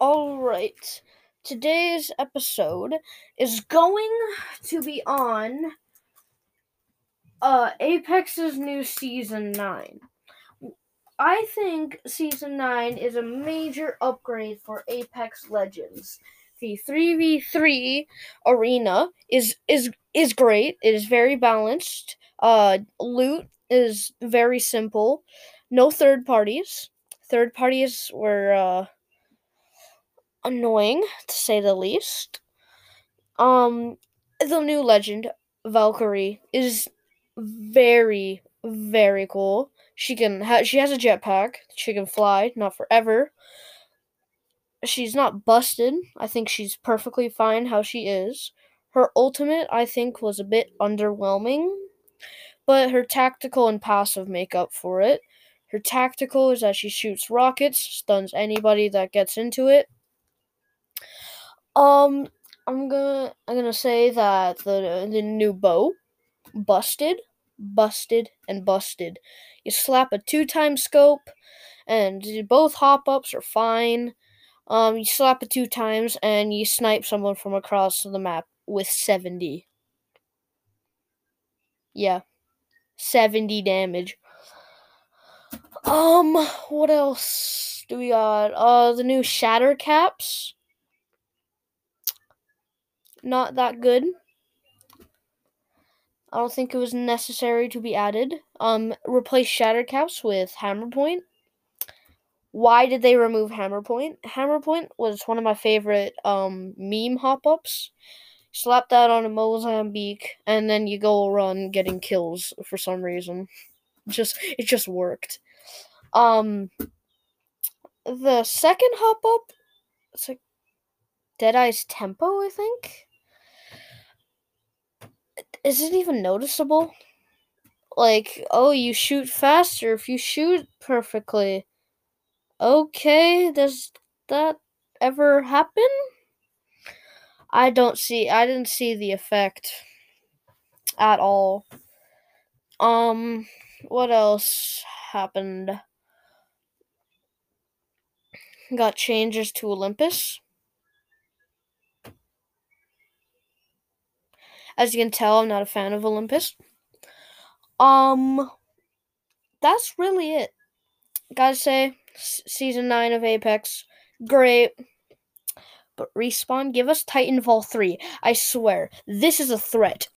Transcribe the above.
All right. Today's episode is going to be on uh Apex's new season 9. I think season 9 is a major upgrade for Apex Legends. The 3v3 arena is is is great. It is very balanced. Uh loot is very simple. No third parties. Third parties were uh annoying to say the least. Um, the new legend Valkyrie is very very cool. She can ha- she has a jetpack. She can fly, not forever. She's not busted. I think she's perfectly fine how she is. Her ultimate, I think, was a bit underwhelming, but her tactical and passive make up for it. Her tactical is that she shoots rockets, stuns anybody that gets into it, um, I'm gonna I'm gonna say that the the new bow, busted, busted, and busted. You slap a two time scope, and both hop ups are fine. Um, you slap it two times and you snipe someone from across the map with seventy. Yeah, seventy damage. Um, what else do we got? Uh, the new shatter caps not that good. I don't think it was necessary to be added. Um, replace Shatter Caps with Hammer Point. Why did they remove Hammer Point? Hammer Point was one of my favorite um meme hop ups. Slap that on a Mozambique, and then you go run getting kills for some reason. Just it just worked. Um, the second hop up, it's like Deadeye's tempo, I think is it even noticeable? Like, oh, you shoot faster if you shoot perfectly. Okay, does that ever happen? I don't see I didn't see the effect at all. Um what else happened? Got changes to Olympus. As you can tell, I'm not a fan of Olympus. Um, that's really it. Gotta say, season 9 of Apex, great. But Respawn, give us Titanfall 3. I swear, this is a threat.